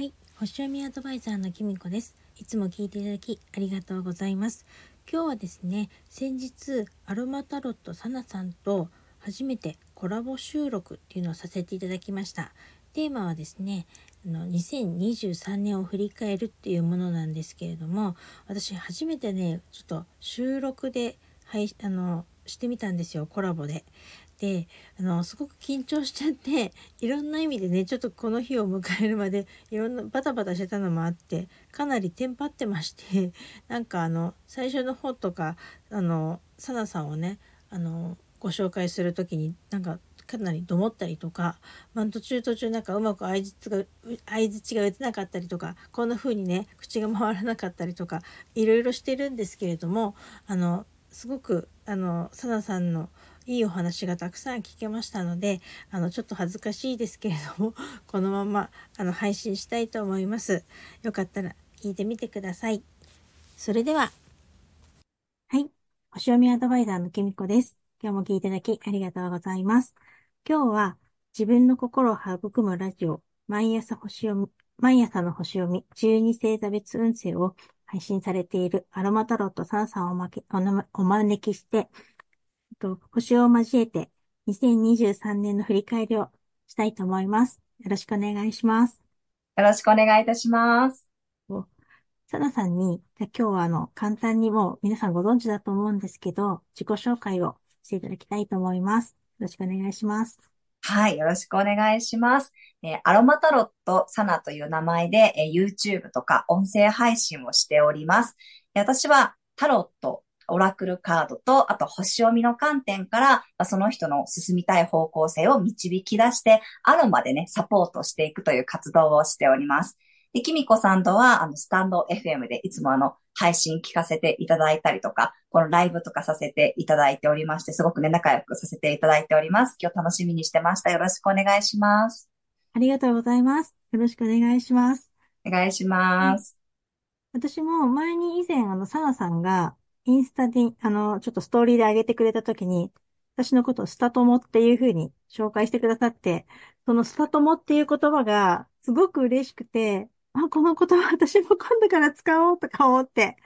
はい。星読みアドバイザーのきみこです。いつも聞いていただきありがとうございます。今日はですね、先日アロマタロットサナさんと初めてコラボ収録っていうのをさせていただきました。テーマはですね、あの2023年を振り返るっていうものなんですけれども、私初めてね、ちょっと収録で、はい、あの、してみたんですよ、コラボで。であのすごく緊張しちゃって いろんな意味でねちょっとこの日を迎えるまでいろんなバタバタしてたのもあってかなりテンパってまして なんかあの最初の方とかあのサナさんをねあのご紹介する時になんかかなりどもったりとか、まあ、途中途中なんかうまく相づが相づちが打てなかったりとかこんな風にね口が回らなかったりとかいろいろしてるんですけれどもあのすごくあのサナさんのいいお話がたくさん聞けましたので、あの、ちょっと恥ずかしいですけれども、このまま、あの、配信したいと思います。よかったら聞いてみてください。それでは、はい。星読みアドバイザーのきみこです。今日も聞いていただきありがとうございます。今日は自分の心を育むラジオ、毎朝星読み、毎朝の星読み、12星座別運勢を配信されているアロマタロット3さんをおまけお招きして、と、星を交えて2023年の振り返りをしたいと思います。よろしくお願いします。よろしくお願いいたします。サナさんに、今日はあの、簡単にもう皆さんご存知だと思うんですけど、自己紹介をしていただきたいと思います。よろしくお願いします。はい、よろしくお願いします。えー、アロマタロットサナという名前で、えー、YouTube とか音声配信をしております。私はタロット、オラクルカードと、あと星読みの観点から、その人の進みたい方向性を導き出して、アロマでね、サポートしていくという活動をしております。で、キミコさんとは、あの、スタンド FM でいつもあの、配信聞かせていただいたりとか、このライブとかさせていただいておりまして、すごくね、仲良くさせていただいております。今日楽しみにしてました。よろしくお願いします。ありがとうございます。よろしくお願いします。お願いします。私も前に以前、あの、サナさんが、インスタで、あの、ちょっとストーリーで上げてくれたときに、私のことをスタトモっていうふうに紹介してくださって、そのスタトモっていう言葉がすごく嬉しくて、あ、この言葉 私も今度から使おうとか思って、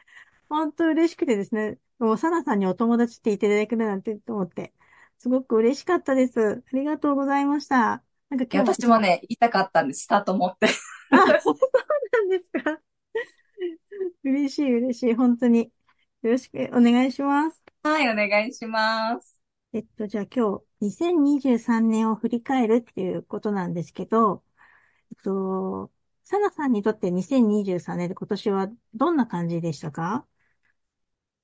本当嬉しくてですね、もうサナさんにお友達って言っていただけるなんてと思って、すごく嬉しかったです。ありがとうございました。なんか今日私もね、言いたかったんです、スタトモって。あ、そうなんですか？嬉しい、嬉しい、本当に。よろしくお願いします。はい、お願いします。えっと、じゃあ今日、2023年を振り返るっていうことなんですけど、えっと、サナさんにとって2023年で今年はどんな感じでしたか？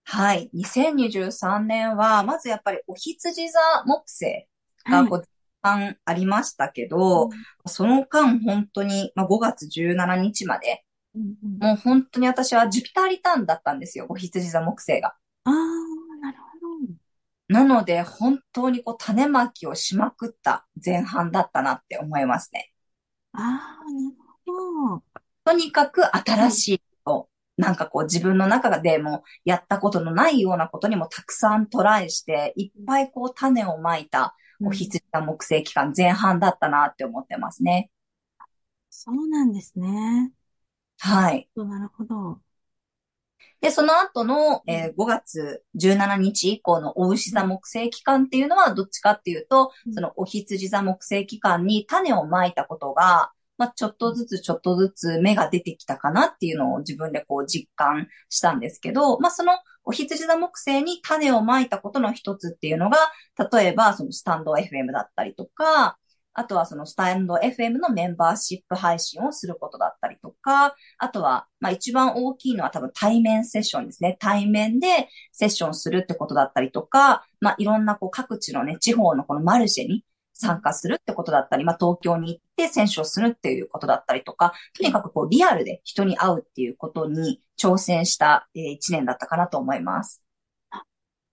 はい。2023年は、まずやっぱりお羊座木星がこう、はい、ありましたけど、うん、その間本当に、まあ、5月17日までうんうん、もう本当に私はジュピターリターンだったんですよ、お羊座木星が。ああ、なるほど。なので、本当にこう種まきをしまくった前半だったなって思いますね。ああ、なるほど。とにかく新しいこと、なんかこう自分の中でもやったことのないようなことにもたくさんトライして、いっぱいこう種をまいたお羊座木星期間前半だったなって思ってますね。そうなんですね。はい。なるほど。で、その後の、えー、5月17日以降のお牛座木星期間っていうのはどっちかっていうと、うん、そのお羊座木星期間に種をまいたことが、まあ、ちょっとずつちょっとずつ芽が出てきたかなっていうのを自分でこう実感したんですけど、まあ、そのお羊座木星に種をまいたことの一つっていうのが、例えばそのスタンド FM だったりとか、あとはそのスタンド FM のメンバーシップ配信をすることだったりとか、あとは、まあ一番大きいのは多分対面セッションですね。対面でセッションするってことだったりとか、まあいろんなこう各地のね、地方のこのマルシェに参加するってことだったり、まあ東京に行って選手をするっていうことだったりとか、とにかくこうリアルで人に会うっていうことに挑戦した一年だったかなと思います。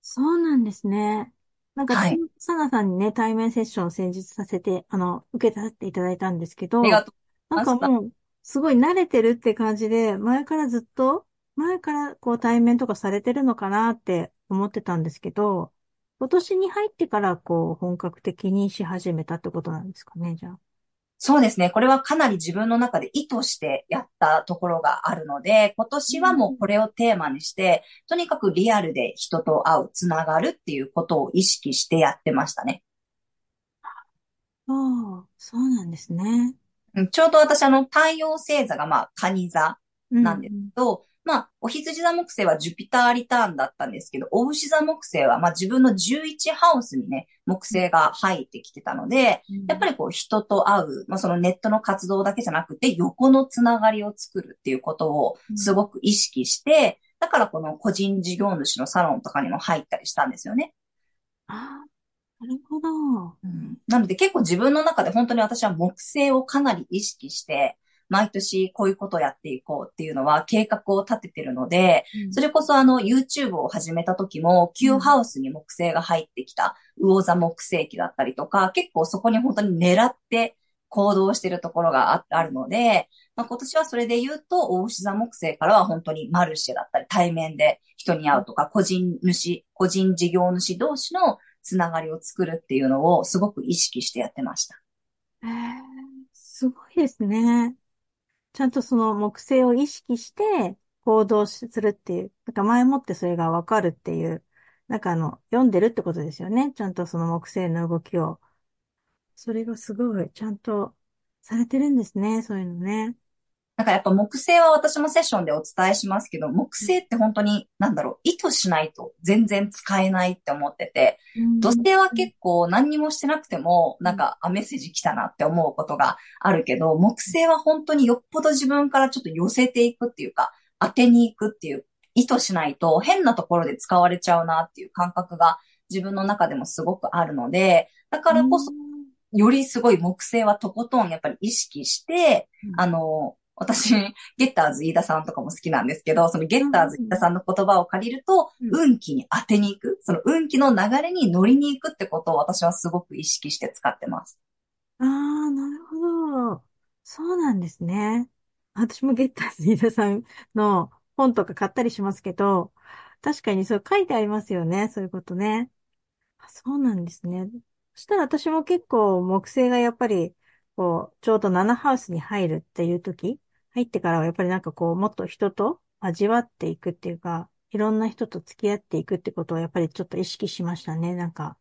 そうなんですね。なんか、はい、サナさんにね、対面セッションを先日させて、あの、受けさせていただいたんですけど、ありがとうなんかもう、すごい慣れてるって感じで、前からずっと、前からこう対面とかされてるのかなって思ってたんですけど、今年に入ってからこう本格的にし始めたってことなんですかね、じゃあ。そうですね。これはかなり自分の中で意図してやったところがあるので、今年はもうこれをテーマにして、とにかくリアルで人と会う、つながるっていうことを意識してやってましたね。ああ、そうなんですね。ちょうど私あの太陽星座がまあ、カニ座なんですけど、うんまあ、お羊座木星はジュピターリターンだったんですけど、お牛座木星は、まあ自分の11ハウスにね、木星が入ってきてたので、うん、やっぱりこう人と会う、まあそのネットの活動だけじゃなくて、横のつながりを作るっていうことをすごく意識して、うん、だからこの個人事業主のサロンとかにも入ったりしたんですよね。ああ、なるほど、うん。なので結構自分の中で本当に私は木星をかなり意識して、毎年こういうことをやっていこうっていうのは計画を立ててるので、うん、それこそあの YouTube を始めた時も Q ハウスに木星が入ってきた魚座木星期だったりとか、結構そこに本当に狙って行動してるところがあるので、まあ、今年はそれで言うと、大牛座木星からは本当にマルシェだったり、対面で人に会うとか、個人主、個人事業主同士のつながりを作るっていうのをすごく意識してやってました。えー、すごいですね。ちゃんとその木星を意識して行動するっていう、なんか前もってそれがわかるっていう、なんかあの、読んでるってことですよね。ちゃんとその木星の動きを。それがすごい、ちゃんとされてるんですね、そういうのね。なんかやっぱ木星は私もセッションでお伝えしますけど、木星って本当に、なんだろう、意図しないと全然使えないって思ってて、土星は結構何にもしてなくても、なんか、あ、メッセージ来たなって思うことがあるけど、木星は本当によっぽど自分からちょっと寄せていくっていうか、当てに行くっていう、意図しないと変なところで使われちゃうなっていう感覚が自分の中でもすごくあるので、だからこそ、よりすごい木星はとことんやっぱり意識して、あの、私、ゲッターズ飯田さんとかも好きなんですけど、そのゲッターズ飯田さんの言葉を借りると、うん、運気に当てに行く、その運気の流れに乗りに行くってことを私はすごく意識して使ってます。ああ、なるほど。そうなんですね。私もゲッターズ飯田さんの本とか買ったりしますけど、確かにそう書いてありますよね。そういうことね。そうなんですね。そしたら私も結構木星がやっぱり、こう、ちょうど7ハウスに入るっていう時入ってからはやっぱりなんかこう、もっと人と味わっていくっていうか、いろんな人と付き合っていくってことをやっぱりちょっと意識しましたね。なんか、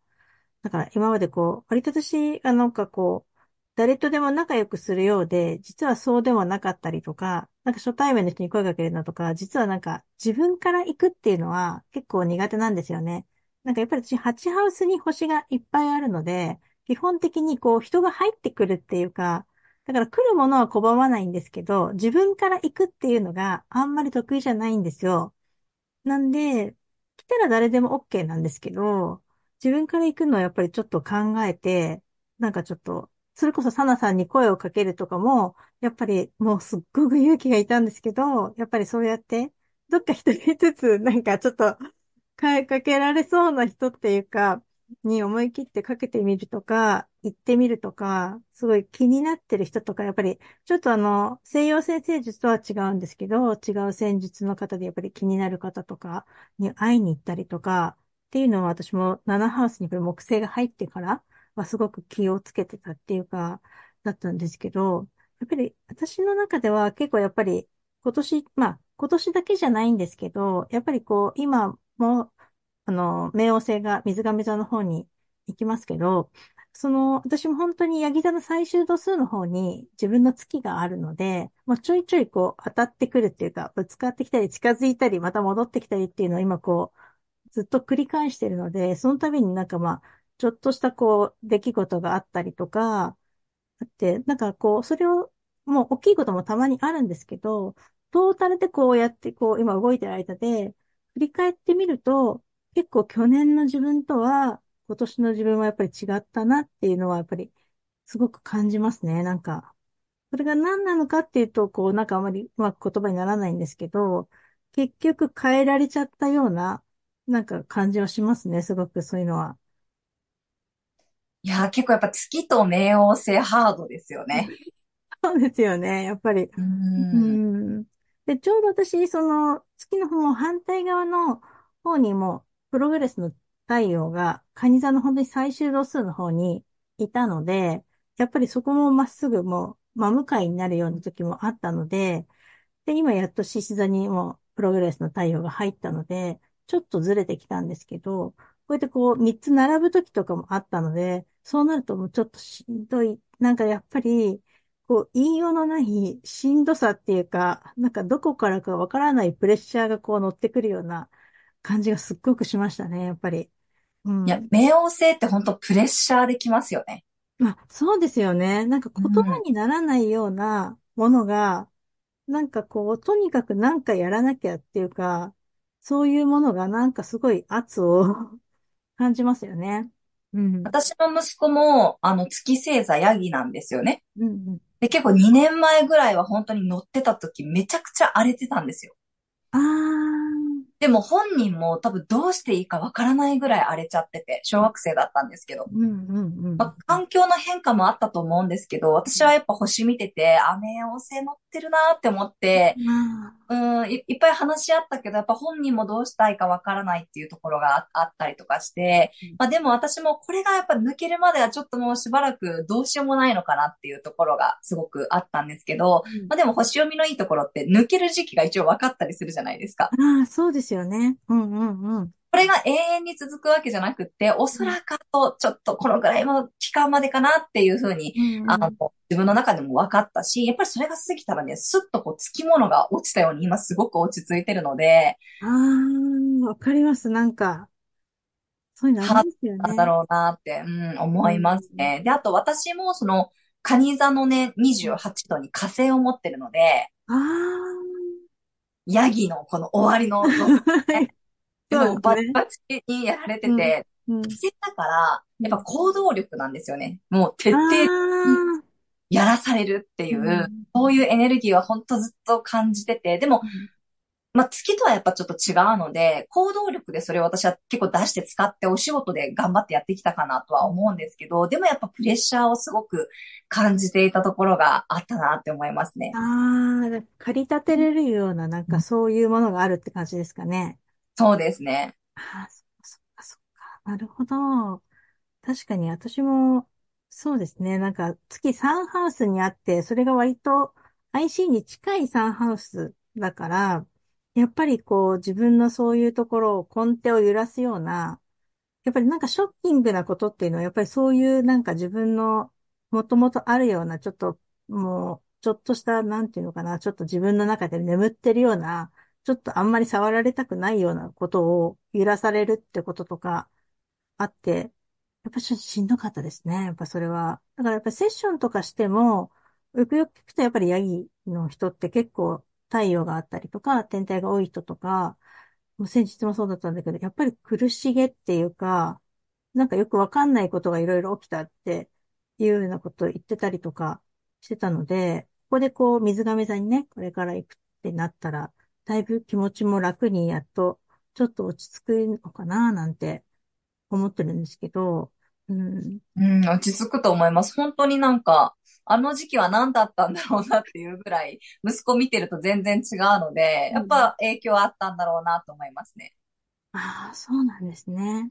だから今までこう、割と私がなんかこう、誰とでも仲良くするようで、実はそうでもなかったりとか、なんか初対面の人に声かけるのとか、実はなんか自分から行くっていうのは結構苦手なんですよね。なんかやっぱり私、ハチハウスに星がいっぱいあるので、基本的にこう人が入ってくるっていうか、だから来るものは拒まないんですけど、自分から行くっていうのがあんまり得意じゃないんですよ。なんで、来たら誰でも OK なんですけど、自分から行くのはやっぱりちょっと考えて、なんかちょっと、それこそサナさんに声をかけるとかも、やっぱりもうすっごく勇気がいたんですけど、やっぱりそうやって、どっか一人ずつなんかちょっと、声かけられそうな人っていうか、に思い切ってかけてみるとか、行ってみるとか、すごい気になってる人とか、やっぱり、ちょっとあの、西洋先生術とは違うんですけど、違う戦術の方でやっぱり気になる方とかに会いに行ったりとか、っていうのは私も7ハウスにこれ木星が入ってからはすごく気をつけてたっていうか、だったんですけど、やっぱり私の中では結構やっぱり今年、まあ今年だけじゃないんですけど、やっぱりこう今もあの、冥王星が水亀座の方に行きますけど、その、私も本当にヤギ座の最終度数の方に自分の月があるので、まあ、ちょいちょいこう当たってくるっていうか、ぶつかってきたり近づいたり、また戻ってきたりっていうのを今こう、ずっと繰り返してるので、その度になんかまあ、ちょっとしたこう、出来事があったりとか、あって、なんかこう、それを、もう大きいこともたまにあるんですけど、トータルでこうやってこう、今動いてる間で、振り返ってみると、結構去年の自分とは、今年の自分はやっぱり違ったなっていうのはやっぱりすごく感じますね。なんか、それが何なのかっていうと、こう、なんかあまりうまく言葉にならないんですけど、結局変えられちゃったような、なんか感じはしますね。すごくそういうのは。いや結構やっぱ月と冥王星ハードですよね。そうですよね。やっぱり。うん。で、ちょうど私、その月の方も反対側の方にもプログレスの太陽が、カニ座の本当に最終度数の方にいたので、やっぱりそこもまっすぐもう真向かいになるような時もあったので、で、今やっと獅子座にもプログレスの太陽が入ったので、ちょっとずれてきたんですけど、こうやってこう三つ並ぶ時とかもあったので、そうなるともうちょっとしんどい。なんかやっぱり、こう、言いようのないしんどさっていうか、なんかどこからかわからないプレッシャーがこう乗ってくるような感じがすっごくしましたね、やっぱり。うん。いや、冥王星って本当プレッシャーできますよね。まあ、そうですよね。なんか言葉にならないようなものが、なんかこう、とにかくなんかやらなきゃっていうか、そういうものがなんかすごい圧を 感じますよね。うん。私の息子も、あの、月星座ヤギなんですよね。うんうん。で、結構2年前ぐらいは本当に乗ってた時めちゃくちゃ荒れてたんですよ。あー。でも本人も多分どうしていいかわからないぐらい荒れちゃってて、小学生だったんですけど。うんうんうん。まあ、環境の変化もあったと思うんですけど、私はやっぱ星見てて、あ、冥王星乗ってるなーって思って、あうんい、いっぱい話し合ったけど、やっぱ本人もどうしたいかわからないっていうところがああったりとかしてうん、まあでも私もこれがやっぱ抜けるまではちょっともうしばらくどうしようもないのかなっていうところがすごくあったんですけど、ーまあでも星読みのいいところって抜ける時期が一応分かったりするじゃないですか。あー、そうですよね。うんうんうん。これが永遠に続くわけじゃなくって、おそらくあとちょっとこのぐらいの期間までかなっていうふうに、うんうんあの、自分の中でも分かったし、やっぱりそれが過ぎたらね、スッとこう、つきものが落ちたように今すごく落ち着いてるので、あー、わかります。なんか、そういうのありますよね。なんだろうなって、うん、思いますね。で、あと私もその、蟹座のね、28度に火星を持ってるので、あヤギのこの終わりの、ー。でもバチバチにやられてて、だから、やっぱ行動力なんですよね。もう徹底あやらされるっていう、うんそういうエネルギーは本当ずっと感じてて、でも、まあ、月とはやっぱちょっと違うので、行動力でそれを私は結構出して使ってお仕事で頑張ってやってきたかなとは思うんですけど、でもやっぱプレッシャーをすごく感じていたところがあったなって思いますねー。。あー、駆り立てれるような、なんかそういうものがあるって感じですかね。そうですね。ああ、そっかそっかそっか。なるほど。確かに私も、そうですね。なんか月サンハウスにあって、それが割と IC に近いサンハウスだから、やっぱりこう自分のそういうところを根底を揺らすような、やっぱりなんかショッキングなことっていうのは、やっぱりそういうなんか自分のもともとあるような、ちょっともう、ちょっとした、なんていうのかな、ちょっと自分の中で眠ってるような、ちょっとあんまり触られたくないようなことを揺らされるってこととかあって、やっぱちょしんどかったですね。やっぱそれは。だからやっぱセッションとかしても、よくよく聞くとやっぱりヤギの人って結構太陽があったりとか、天体が多い人とか、もう先日もそうだったんだけど、やっぱり苦しげっていうか、なんかよくわかんないことがいろいろ起きたっていうようなことを言ってたりとかしてたので、ここでこう水亀座にね、これから行くってなったら、だいぶ気持ちも楽にやっとちょっと落ち着くのかななんて思ってるんですけど、うん、うん、落ち着くと思います。本当になんか、あの時期は何だったんだろうなっていうぐらい、息子見てると全然違うので、やっぱ影響あったんだろうなと思いますね。ああ、そうなんですね。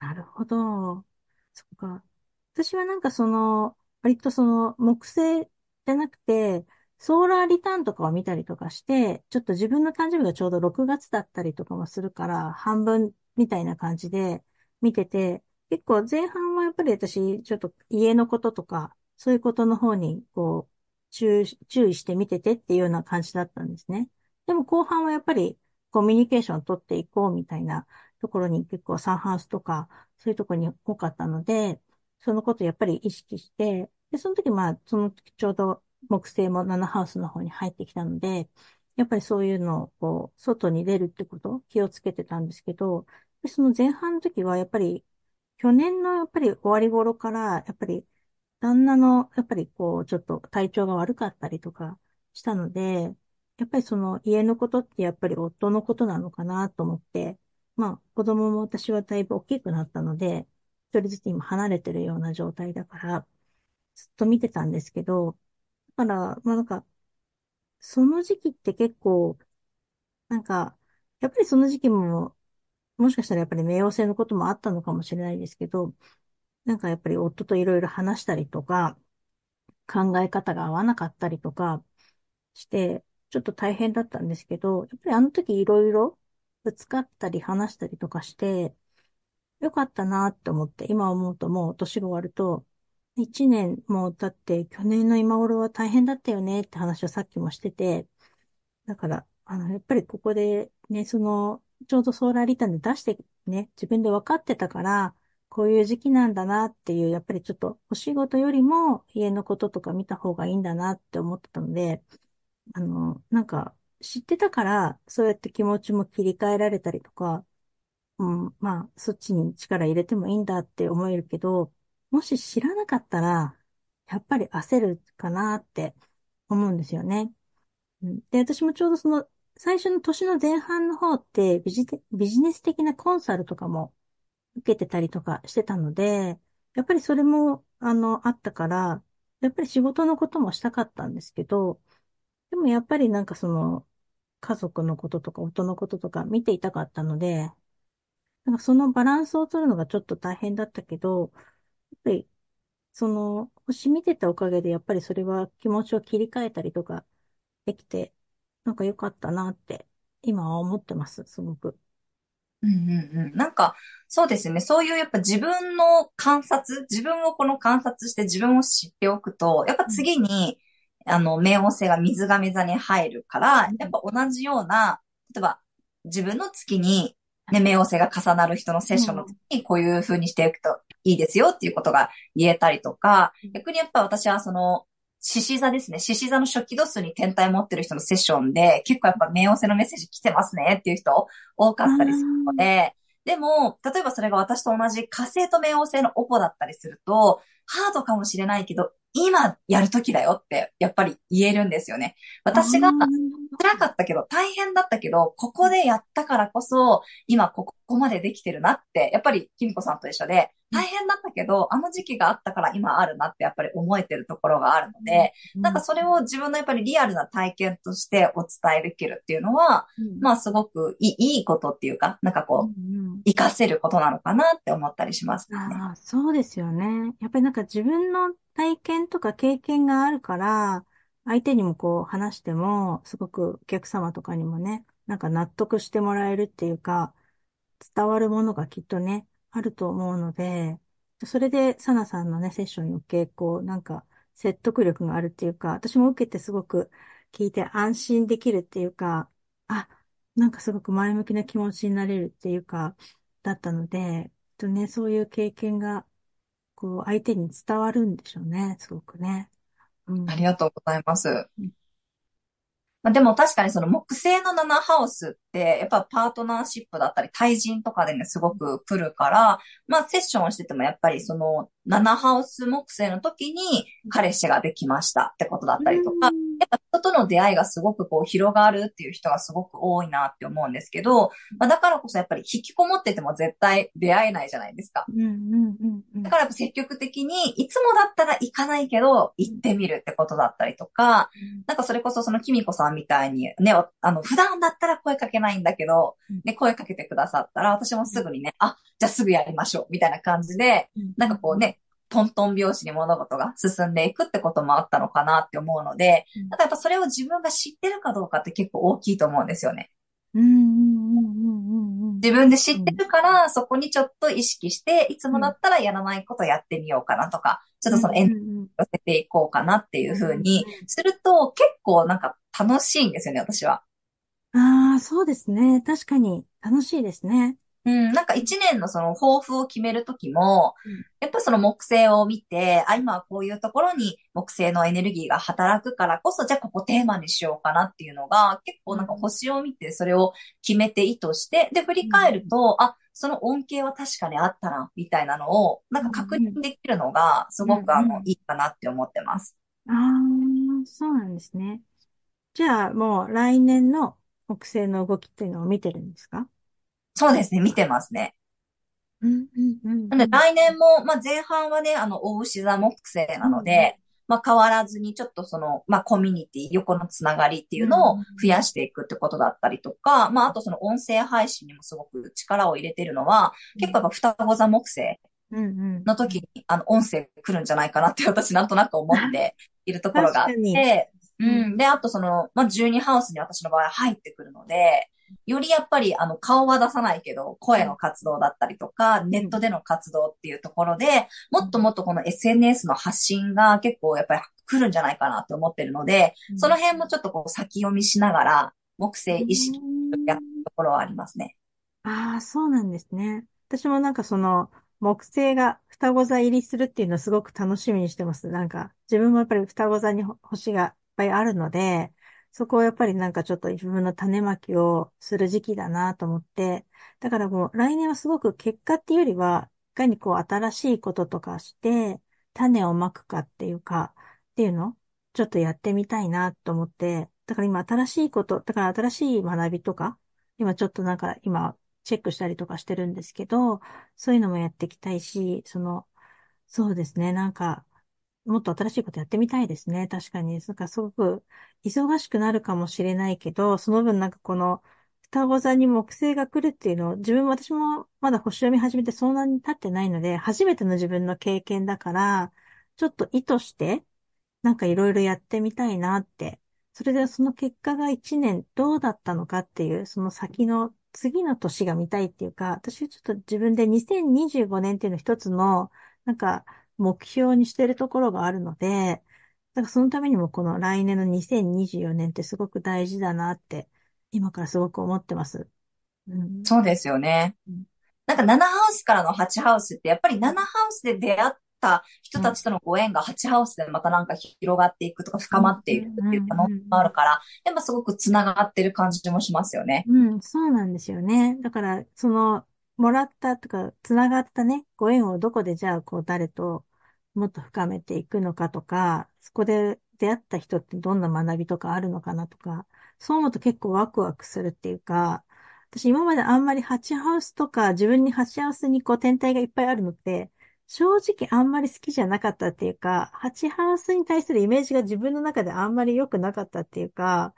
なるほど。そっか。私はなんかその、割とその木星じゃなくて、ソーラーリターンとかを見たりとかして、ちょっと自分の誕生日がちょうど6月だったりとかもするから、半分みたいな感じで見てて、結構前半はやっぱり私、ちょっと家のこととか、そういうことの方に、こう、注意、して見ててっていうような感じだったんですね。でも後半はやっぱりコミュニケーションを取っていこうみたいなところに結構サンハウスとか、そういうところに多かったので、そのことやっぱり意識して、で、その時まあ、その時ちょうど木星も7ハウスの方に入ってきたので、やっぱりそういうのをこう、外に出るってこと気をつけてたんですけど、その前半の時はやっぱり、去年のやっぱり終わり頃から、やっぱり旦那の、やっぱりこう、ちょっと体調が悪かったりとかしたので、やっぱりその家のことってやっぱり夫のことなのかなと思って、まあ子供も私はだいぶ大きくなったので、一人ずつ今離れてるような状態だから、ずっと見てたんですけど、から、まあなんか、その時期って結構、なんか、やっぱりその時期も、もしかしたらやっぱり冥王星のこともあったのかもしれないですけど、なんかやっぱり夫といろいろ話したりとか、考え方が合わなかったりとかして、ちょっと大変だったんですけど、やっぱりあの時いろいろぶつかったり話したりとかして、よかったなって思って、今思うともう年が終わると、一年もう経って、去年の今頃は大変だったよねって話をさっきもしてて、だから、あの、やっぱりここでね、その、ちょうどソーラーリターンで出してね、自分で分かってたから、こういう時期なんだなっていう、やっぱりちょっとお仕事よりも家のこととか見た方がいいんだなって思ってたので、あの、なんか知ってたから、そうやって気持ちも切り替えられたりとか、うん、まあ、そっちに力入れてもいいんだって思えるけど、もし知らなかったら、やっぱり焦るかなって思うんですよね。で、私もちょうどその、最初の年の前半の方ってビジビジネス的なコンサルとかも受けてたりとかしてたので、やっぱりそれも、あの、あったから、やっぱり仕事のこともしたかったんですけど、でもやっぱりなんかその、家族のこととか夫のこととか見ていたかったので、なんかそのバランスを取るのがちょっと大変だったけど、り、その、星見てたおかげで、やっぱりそれは気持ちを切り替えたりとかできて、なんか良かったなって、今は思ってます、すごく。うんうんうん。なんか、そうですね。そういうやっぱ自分の観察、自分をこの観察して自分を知っておくと、やっぱ次に、あの、冥王星が水亀座に入るから、やっぱ同じような、例えば自分の月にね、冥王星が重なる人のセッションの時にこういう風にしていくといいですよっていうことが言えたりとか、逆にやっぱ私はその、獅子座ですね。獅子座の初期度数に天体持ってる人のセッションで、結構やっぱ冥王星のメッセージ来てますねっていう人多かったりするので、でも、例えばそれが私と同じ火星と冥王星のオポだったりすると、ハードかもしれないけど、今やるときだよって、やっぱり言えるんですよね。私が辛かったけど、大変だったけど、ここでやったからこそ、今ここまでできてるなって、やっぱり、キミコさんと一緒で、大変だったけど、あの時期があったから今あるなってやっぱり思えてるところがあるので、なんかそれを自分のやっぱりリアルな体験としてお伝えできるっていうのは、まあすごくいいいいことっていうか、なんかこう、活かせることなのかなって思ったりしますね。あそうですよね。やっぱりなんか自分の体験とか経験があるから、相手にもこう話しても、すごくお客様とかにもね、なんか納得してもらえるっていうか、伝わるものがきっとね、あると思うので、それで、サナさんのね、セッションに余計、こう、なんか、説得力があるっていうか、私も受けてすごく聞いて安心できるっていうか、あ、なんかすごく前向きな気持ちになれるっていうか、だったので、とね、そういう経験がこう、相手に伝わるんでしょうね、すごくね。うん、ありがとうございます。まあ、でも確かにその木星の7ハウスって、やっぱパートナーシップだったり、対人とかでね、すごく来るから、まあセッションをしててもやっぱりその7ハウス木星の時に彼氏ができましたってことだったりとか、やっぱ人との出会いがすごくこう広がるっていう人がすごく多いなって思うんですけど、まあ、だからこそやっぱり引きこもってても絶対出会えないじゃないですか。だからやっぱ積極的に、いつもだったら行かないけど、行ってみるってことだったりとか、なんかそれこそそのキミコさんみたいにね、あの、普段だったら声かけないんだけど、ね、声かけてくださったら、私もすぐにね、あ、じゃあすぐやりましょう、みたいな感じで、なんかこうね、トントン拍子に物事が進んでいくってこともあったのかなって思うので、だからやっぱそれを自分が知ってるかどうかって結構大きいと思うんですよね。自分で知ってるから、そこにちょっと意識して、いつもだったらやらないことやってみようかなとか、ちょっとそのエン寄せていこうかなっていうふうにすると、結構なんか楽しいんですよね、私は。ああ、そうですね。確かに楽しいですね。うん、なんか一年のその抱負を決めるときも、うん、やっぱその木星を見て、あ、今はこういうところに木星のエネルギーが働くからこそ、じゃあここテーマにしようかなっていうのが、結構なんか星を見てそれを決めて意図して、で、振り返ると、うん、あ、その恩恵は確かにあったな、みたいなのを、なんか確認できるのが、すごくあの、いいかなって思ってます。ああ、そうなんですね。じゃあもう来年の木星の動きっていうのを見てるんですか？そうですね、見てますね。うんうんうん、なんで来年も、まあ、前半はね、あの、大牛座木星なので、うん、まあ、変わらずにちょっとその、まあ、コミュニティ、横のつながりっていうのを増やしていくってことだったりとか、うん、まあ、あとその音声配信にもすごく力を入れてるのは、結構やっぱ双子座木星の時に、あの、音声来るんじゃないかなって私なんとなく思って いるところがあって、うん。で、あとその、まあ、12ハウスに私の場合入ってくるので、よりやっぱり、あの、顔は出さないけど、声の活動だったりとか、ネットでの活動っていうところで、もっともっとこの SNS の発信が結構やっぱり来るんじゃないかなって思ってるので、その辺もちょっとこう先読みしながら、木星意識やったところはありますね。ああ、そうなんですね。私もなんかその、木星が双子座入りするっていうのをすごく楽しみにしてます。なんか、自分もやっぱり双子座に星がいっぱいあるので、そこをやっぱりなんかちょっと自分の種まきをする時期だなと思って、だからもう来年はすごく結果っていうよりは、いかにこう新しいこととかして、種をまくかっていうか、っていうの？ちょっとやってみたいなと思って、だから今新しいこと、だから新しい学びとか、今ちょっとなんか今チェックしたりとかしてるんですけど、そういうのもやっていきたいし、その、そうですね、なんか、もっと新しいことやってみたいですね。確かに。なんかすごく忙しくなるかもしれないけど、その分なんかこの双子座に木星が来るっていうのを自分も、私もまだ星読み始めてそんなに経ってないので、初めての自分の経験だから、ちょっと意図して、なんかいろいろやってみたいなって。それでその結果が一年どうだったのかっていう、その先の次の年が見たいっていうか、私はちょっと自分で2025年っていうの一つの、なんか目標にしてるところがあるので、だからそのためにもこの来年の2024年ってすごく大事だなって、今からすごく思ってます。うん、そうですよね。なんか7ハウスからの8ハウスって、やっぱり7ハウスで出会った人たちとのご縁が8ハウスでまたなんか広がっていくとか深まっていくっていう可能性もあるから、やっぱすごく繋がってる感じもしますよね。うん、そうなんですよね。だから、その、もらったとか、繋がったね、ご縁をどこでじゃあ、こう、誰ともっと深めていくのかとか、そこで出会った人ってどんな学びとかあるのかなとか、そう思うと結構ワクワクするっていうか、私今まであんまりハチハウスとか自分にハチハウスにこう天体がいっぱいあるのって、正直あんまり好きじゃなかったっていうか、ハチハウスに対するイメージが自分の中であんまり良くなかったっていうか、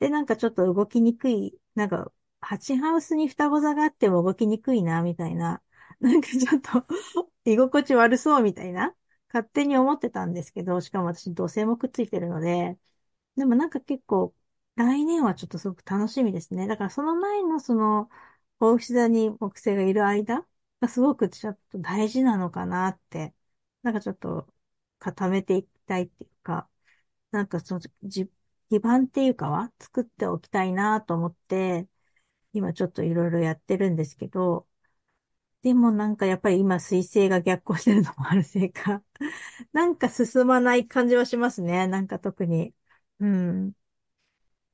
で、なんかちょっと動きにくい、なんか、ハチハウスに双子座があっても動きにくいな、みたいな。なんかちょっと 居心地悪そうみたいな。勝手に思ってたんですけど、しかも私土星もくっついてるので、でもなんか結構、来年はちょっとすごく楽しみですね。だからその前のその、大牛座に木星がいる間がすごくちょっと大事なのかなって、なんかちょっと固めていきたいっていうか、なんかそのじ基盤っていうかは作っておきたいなと思って、今ちょっといろいろやってるんですけど、でもなんかやっぱり今水星が逆行してるのもあるせいか、なんか進まない感じはしますね。なんか特に。うん。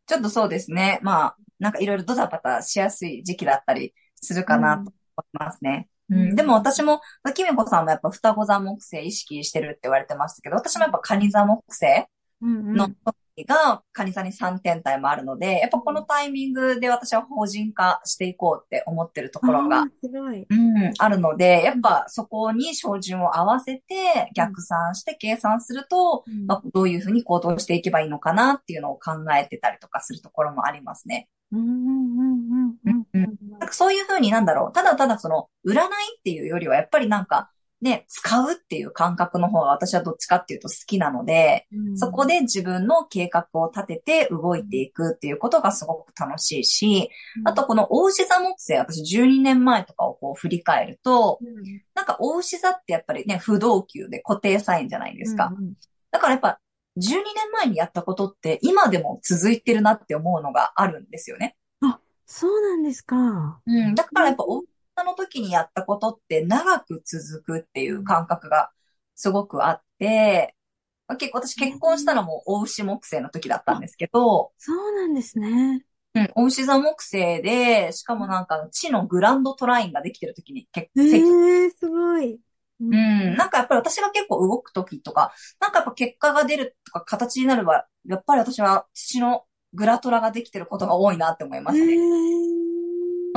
ちょっとそうですね。まあ、なんかいろいろドタバタしやすい時期だったりするかなと思いますね。うん、でも私も、きみこさんもやっぱ双子座木星意識してるって言われてましたけど、私もやっぱ蟹座木星の時が蟹座に3点体もあるので、やっぱこのタイミングで私は法人化していこうって思ってるところが、うん、あるので、やっぱそこに照準を合わせて逆算して計算すると、うん、まあ、どういうふうに行動していけばいいのかなっていうのを考えてたりとかするところもありますね。うんうんうんうんうん。そういうふうになんだろう。ただただその、占いっていうよりは、やっぱりなんか、ね、使うっていう感覚の方が私はどっちかっていうと好きなので、うん、そこで自分の計画を立てて動いていくっていうことがすごく楽しいし、うん、あとこの大牛座木星、私12年前とかをこう振り返ると、うん、なんか大牛座ってやっぱりね、不動級で固定サインじゃないですか。うんうん、だからやっぱ12年前にやったことって今でも続いてるなって思うのがあるんですよね。あ、そうなんですか。うん。だからやっぱ大の時にやったことって長く続くっていう感覚がすごくあって、結構私結婚したのも大牛木星の時だったんですけど、そうなんですね。うん、大牛座木星で、しかもなんか地のグランドトラインができてる時に結構、えー、すごい。うん、なんかやっぱり私が結構動く時とか、なんかやっぱ結果が出るとか形になるは、やっぱり私は土のグラトラができてることが多いなって思いますね。えー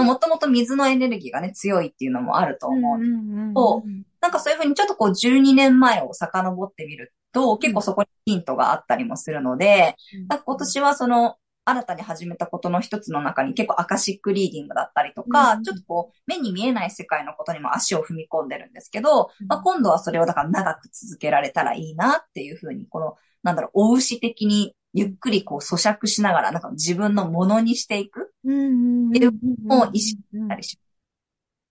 もともと水のエネルギーがね、強いっていうのもあると思うと、なんかそういうふうにちょっとこう12年前を遡ってみると、結構そこにヒントがあったりもするので、うん、今年はその、新たに始めたことの一つの中に結構アカシックリーディングだったりとか、うん。ちょっとこう目に見えない世界のことにも足を踏み込んでるんですけど、うん。まあ、今度はそれをだから長く続けられたらいいなっていうふうに、この、なんだろう、お牛的にゆっくりこう咀嚼しながら、なんか自分のものにしていく。うんうんうんっていううんを意識うんたりし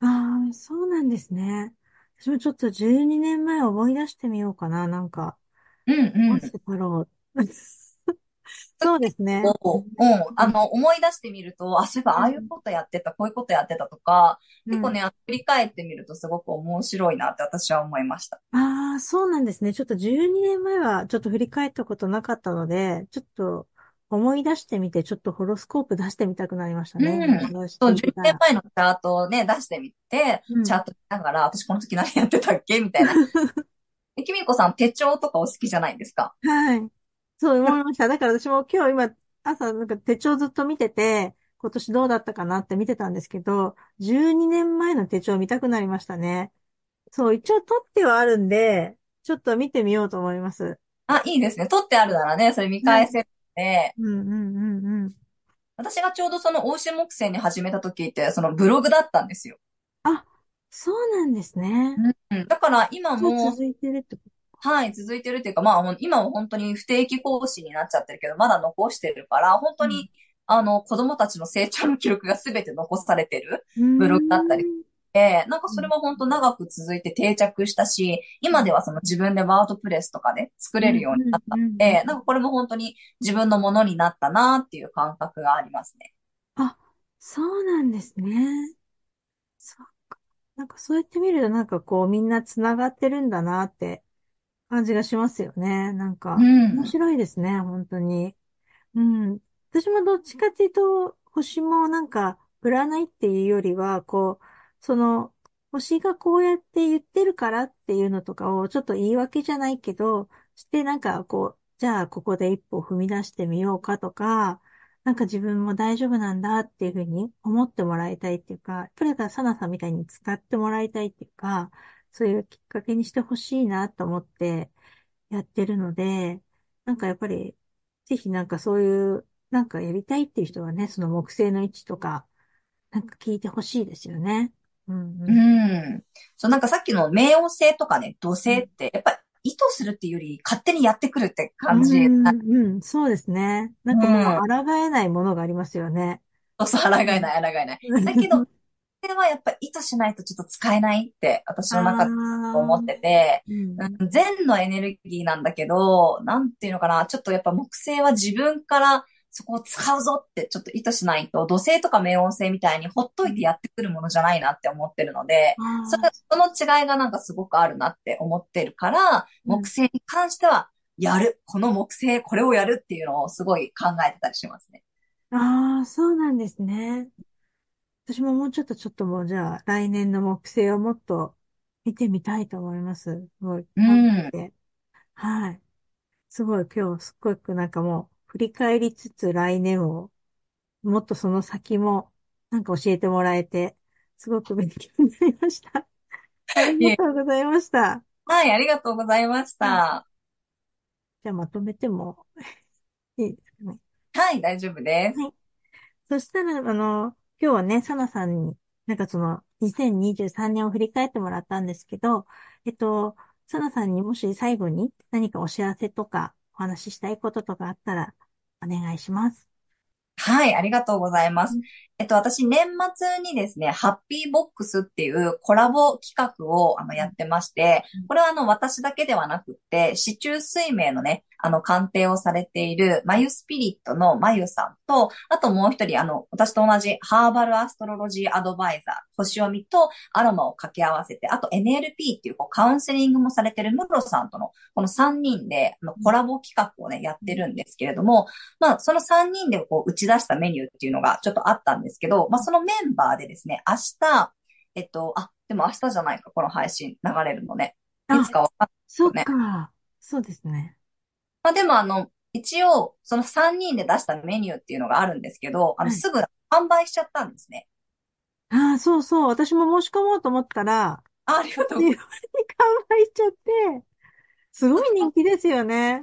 ああ、そうなんですね。私もちょっと12年前思い出してみようかな、なんか。うんうんろう。そうですね。を、うん、あの、思い出してみると、あ、そういえばああいうことやってた、こういうことやってたとか、結構ね、振り返ってみるとすごく面白いなって私は思いました。ああ、そうなんですね。ちょっと12年前はちょっと振り返ったことなかったので、ちょっと思い出してみて、ちょっとホロスコープ出してみたくなりましたね。うんそう、10てみたら年前のチャートをね、出してみて、うんチャート見ながら、私この時何やってたっけ？みたいな。えきみこさん手帳とかお好きじゃないですか？はい。そう思いました。だから私も今日今、朝なんか手帳ずっと見てて、今年どうだったかなって見てたんですけど、12年前の手帳見たくなりましたね。そう、一応取ってはあるんで、ちょっと見てみようと思います。あ、いいですね。取ってあるならね、それ見返せるので、うんうんうんうん。私がちょうどその欧州木星に始めた時って、そのブログだったんですよ。あ、そうなんですね。うん。だから今も、続いてるってこはい、続いてるっていうか、まあ、今は本当に不定期講師になっちゃってるけど、まだ残してるから、本当に、あの、子供たちの成長の記録が全て残されてる。と。ブログだったりうんで、なんかそれは本当長く続いて定着したし、今ではその自分でワードプレスとかで作れるようになったのうんうんうんで、なんかこれも本当に自分のものになったなっていう感覚がありますね。あ、そうなんですね。そっか。なんかそうやって見るとなんかこうみんな繋がってるんだなって感じがしますよね。なんかうん面白いですね、本当に。うん。私もどっちかっていうと、星もなんか占いっていうよりは、こう、その、星がこうやって言ってるからっていうのとかをちょっと言い訳じゃないけど、してなんかこう、じゃあここで一歩踏み出してみようかとか、なんか自分も大丈夫なんだっていうふうに思ってもらいたいっていうか、プレタサナさんみたいに使ってもらいたいっていうか、そういうきっかけにしてほしいなと思ってやってるので、なんかやっぱり、ぜひなんかそういう、なんかやりたいっていう人はね、その木星の位置とか、なんか聞いてほしいですよね。うんううん。ん。そう、なんかさっきの冥王星とかね、土星って、やっぱり意図するっていうより勝手にやってくるって感じ。うん、うん、そうですね。なんかもう抗えないものがありますよね。そうそう、抗えない、抗えない。だけど、これはやっぱ意図しないとちょっと使えないって私の中で思ってて、うんうん善のエネルギーなんだけど、なんていうのかな、ちょっとやっぱ木星は自分からそこを使うぞってちょっと意図しないと、土星とか冥王星みたいにほっといてやってくるものじゃないなって思ってるので、あーその違いがなんかすごくあるなって思ってるから、うん木星に関してはやる。この木星、これをやるっていうのをすごい考えてたりしますね。ああ、そうなんですね。私ももうちょっとちょっともうじゃあ来年の木星をもっと見てみたいと思います。すごい。うんてはい。すごい今日すっごくなんかもう振り返りつつ来年をもっとその先もなんか教えてもらえてすごく勉強になりました。ありがとうございました。はい、ありがとうございました。じゃあまとめても いいですかね。はい、大丈夫です。そしたら、あの、今日はね、サナさんに、なんかその、2023年を振り返ってもらったんですけど、えっと、サナさんにもし最後に何かお知らせとか、お話ししたいこととかあったら、お願いします。はい、ありがとうございます。えっと、私、年末にですね、ハッピーボックスっていうコラボ企画をあのやってましてうん、これはあの、私だけではなくって、市中水明のね、あの、鑑定をされている、まゆスピリットのまゆさんと、あともう一人、あの、私と同じハーバルアストロロジーアドバイザー、星読みとアロマを掛け合わせて、あと NLP っていうこうカウンセリングもされてるムロさんとの、この3人で、あの、コラボ企画をね、やってるんですけれども、まあ、その3人でこう打ち出したメニューっていうのがちょっとあったんですけど、まあ、そのメンバーでですね、明日、えっと、あ、でも明日じゃないか、この配信流れるのね。いつかわかんない。そっねか。そうですね。まあ、でもあの、一応、その3人で出したメニューっていうのがあるんですけど、あの、はいすぐ販売しちゃったんですね。ああ、そうそう。私も申し込もうと思ったら、あありがとう日本に完売しちゃって、すごい人気ですよね。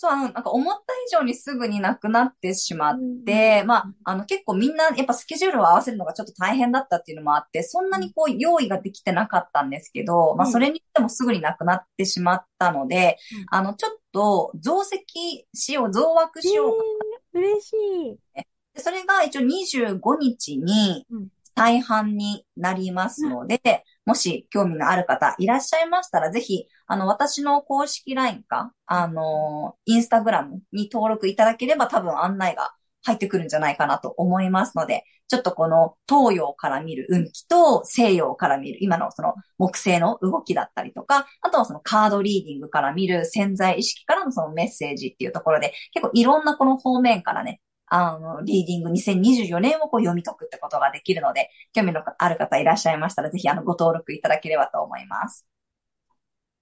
そう、あの、なんか思った以上にすぐになくなってしまって、まあ、あの、結構みんな、やっぱスケジュールを合わせるのがちょっと大変だったっていうのもあって、そんなにこう、用意ができてなかったんですけど、まあ、それにしてもすぐになくなってしまったので、あの、ちょっと、増席しよう、増枠しようかな。嬉しい。それが一応25日に大半になりますので、もし興味のある方いらっしゃいましたら、ぜひ、あの、私の公式 LINE か、あの、インスタグラムに登録いただければ多分案内が入ってくるんじゃないかなと思いますので、ちょっとこの東洋から見る運気と西洋から見る今のその木星の動きだったりとか、あとはそのカードリーディングから見る潜在意識からのそのメッセージっていうところで、結構いろんなこの方面からね、あの、リーディング2024年をこう読み解くってことができるので、興味のある方いらっしゃいましたら、ぜひあの、ご登録いただければと思います。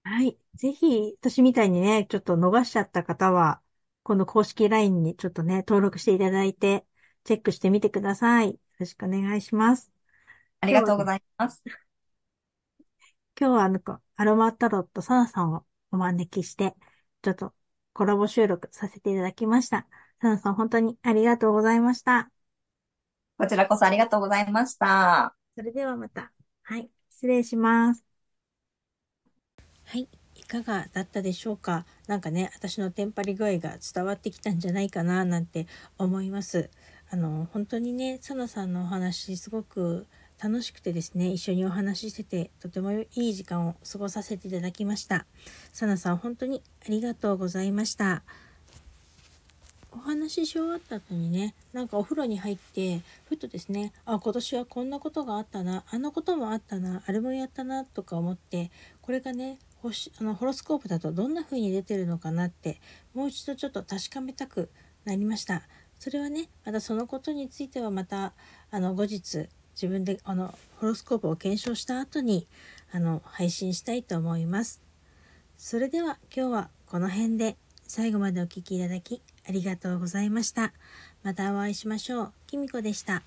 はい。ぜひ、私みたいにね、ちょっと逃しちゃった方は、この公式 LINE にちょっとね、登録していただいて、チェックしてみてください。よろしくお願いします。ありがとうございます。今日はあの、アロマタロットサナさんをお招きして、ちょっとコラボ収録させていただきました。サナさん、本当にありがとうございました。こちらこそありがとうございました。それではまた。はい。失礼します。はい。いかがだったでしょうか？なんかね、私のテンパり具合が伝わってきたんじゃないかななんて思います。あの、本当にね、サナさんのお話すごく楽しくてですね、一緒にお話ししてて、とてもいい時間を過ごさせていただきました。サナさん、本当にありがとうございました。お話しし終わった後にねなんかお風呂に入ってふとですねあ今年はこんなことがあったなあんなこともあったなあれもやったなとか思ってこれがね星あのホロスコープだとどんな風に出てるのかなってもう一度ちょっと確かめたくなりました。それはねまたそのことについてはまたあの後日自分であのホロスコープを検証した後にあの配信したいと思います。それでは今日はこの辺で最後までお聴きいただきありがとうございました。またお会いしましょう。きみこでした。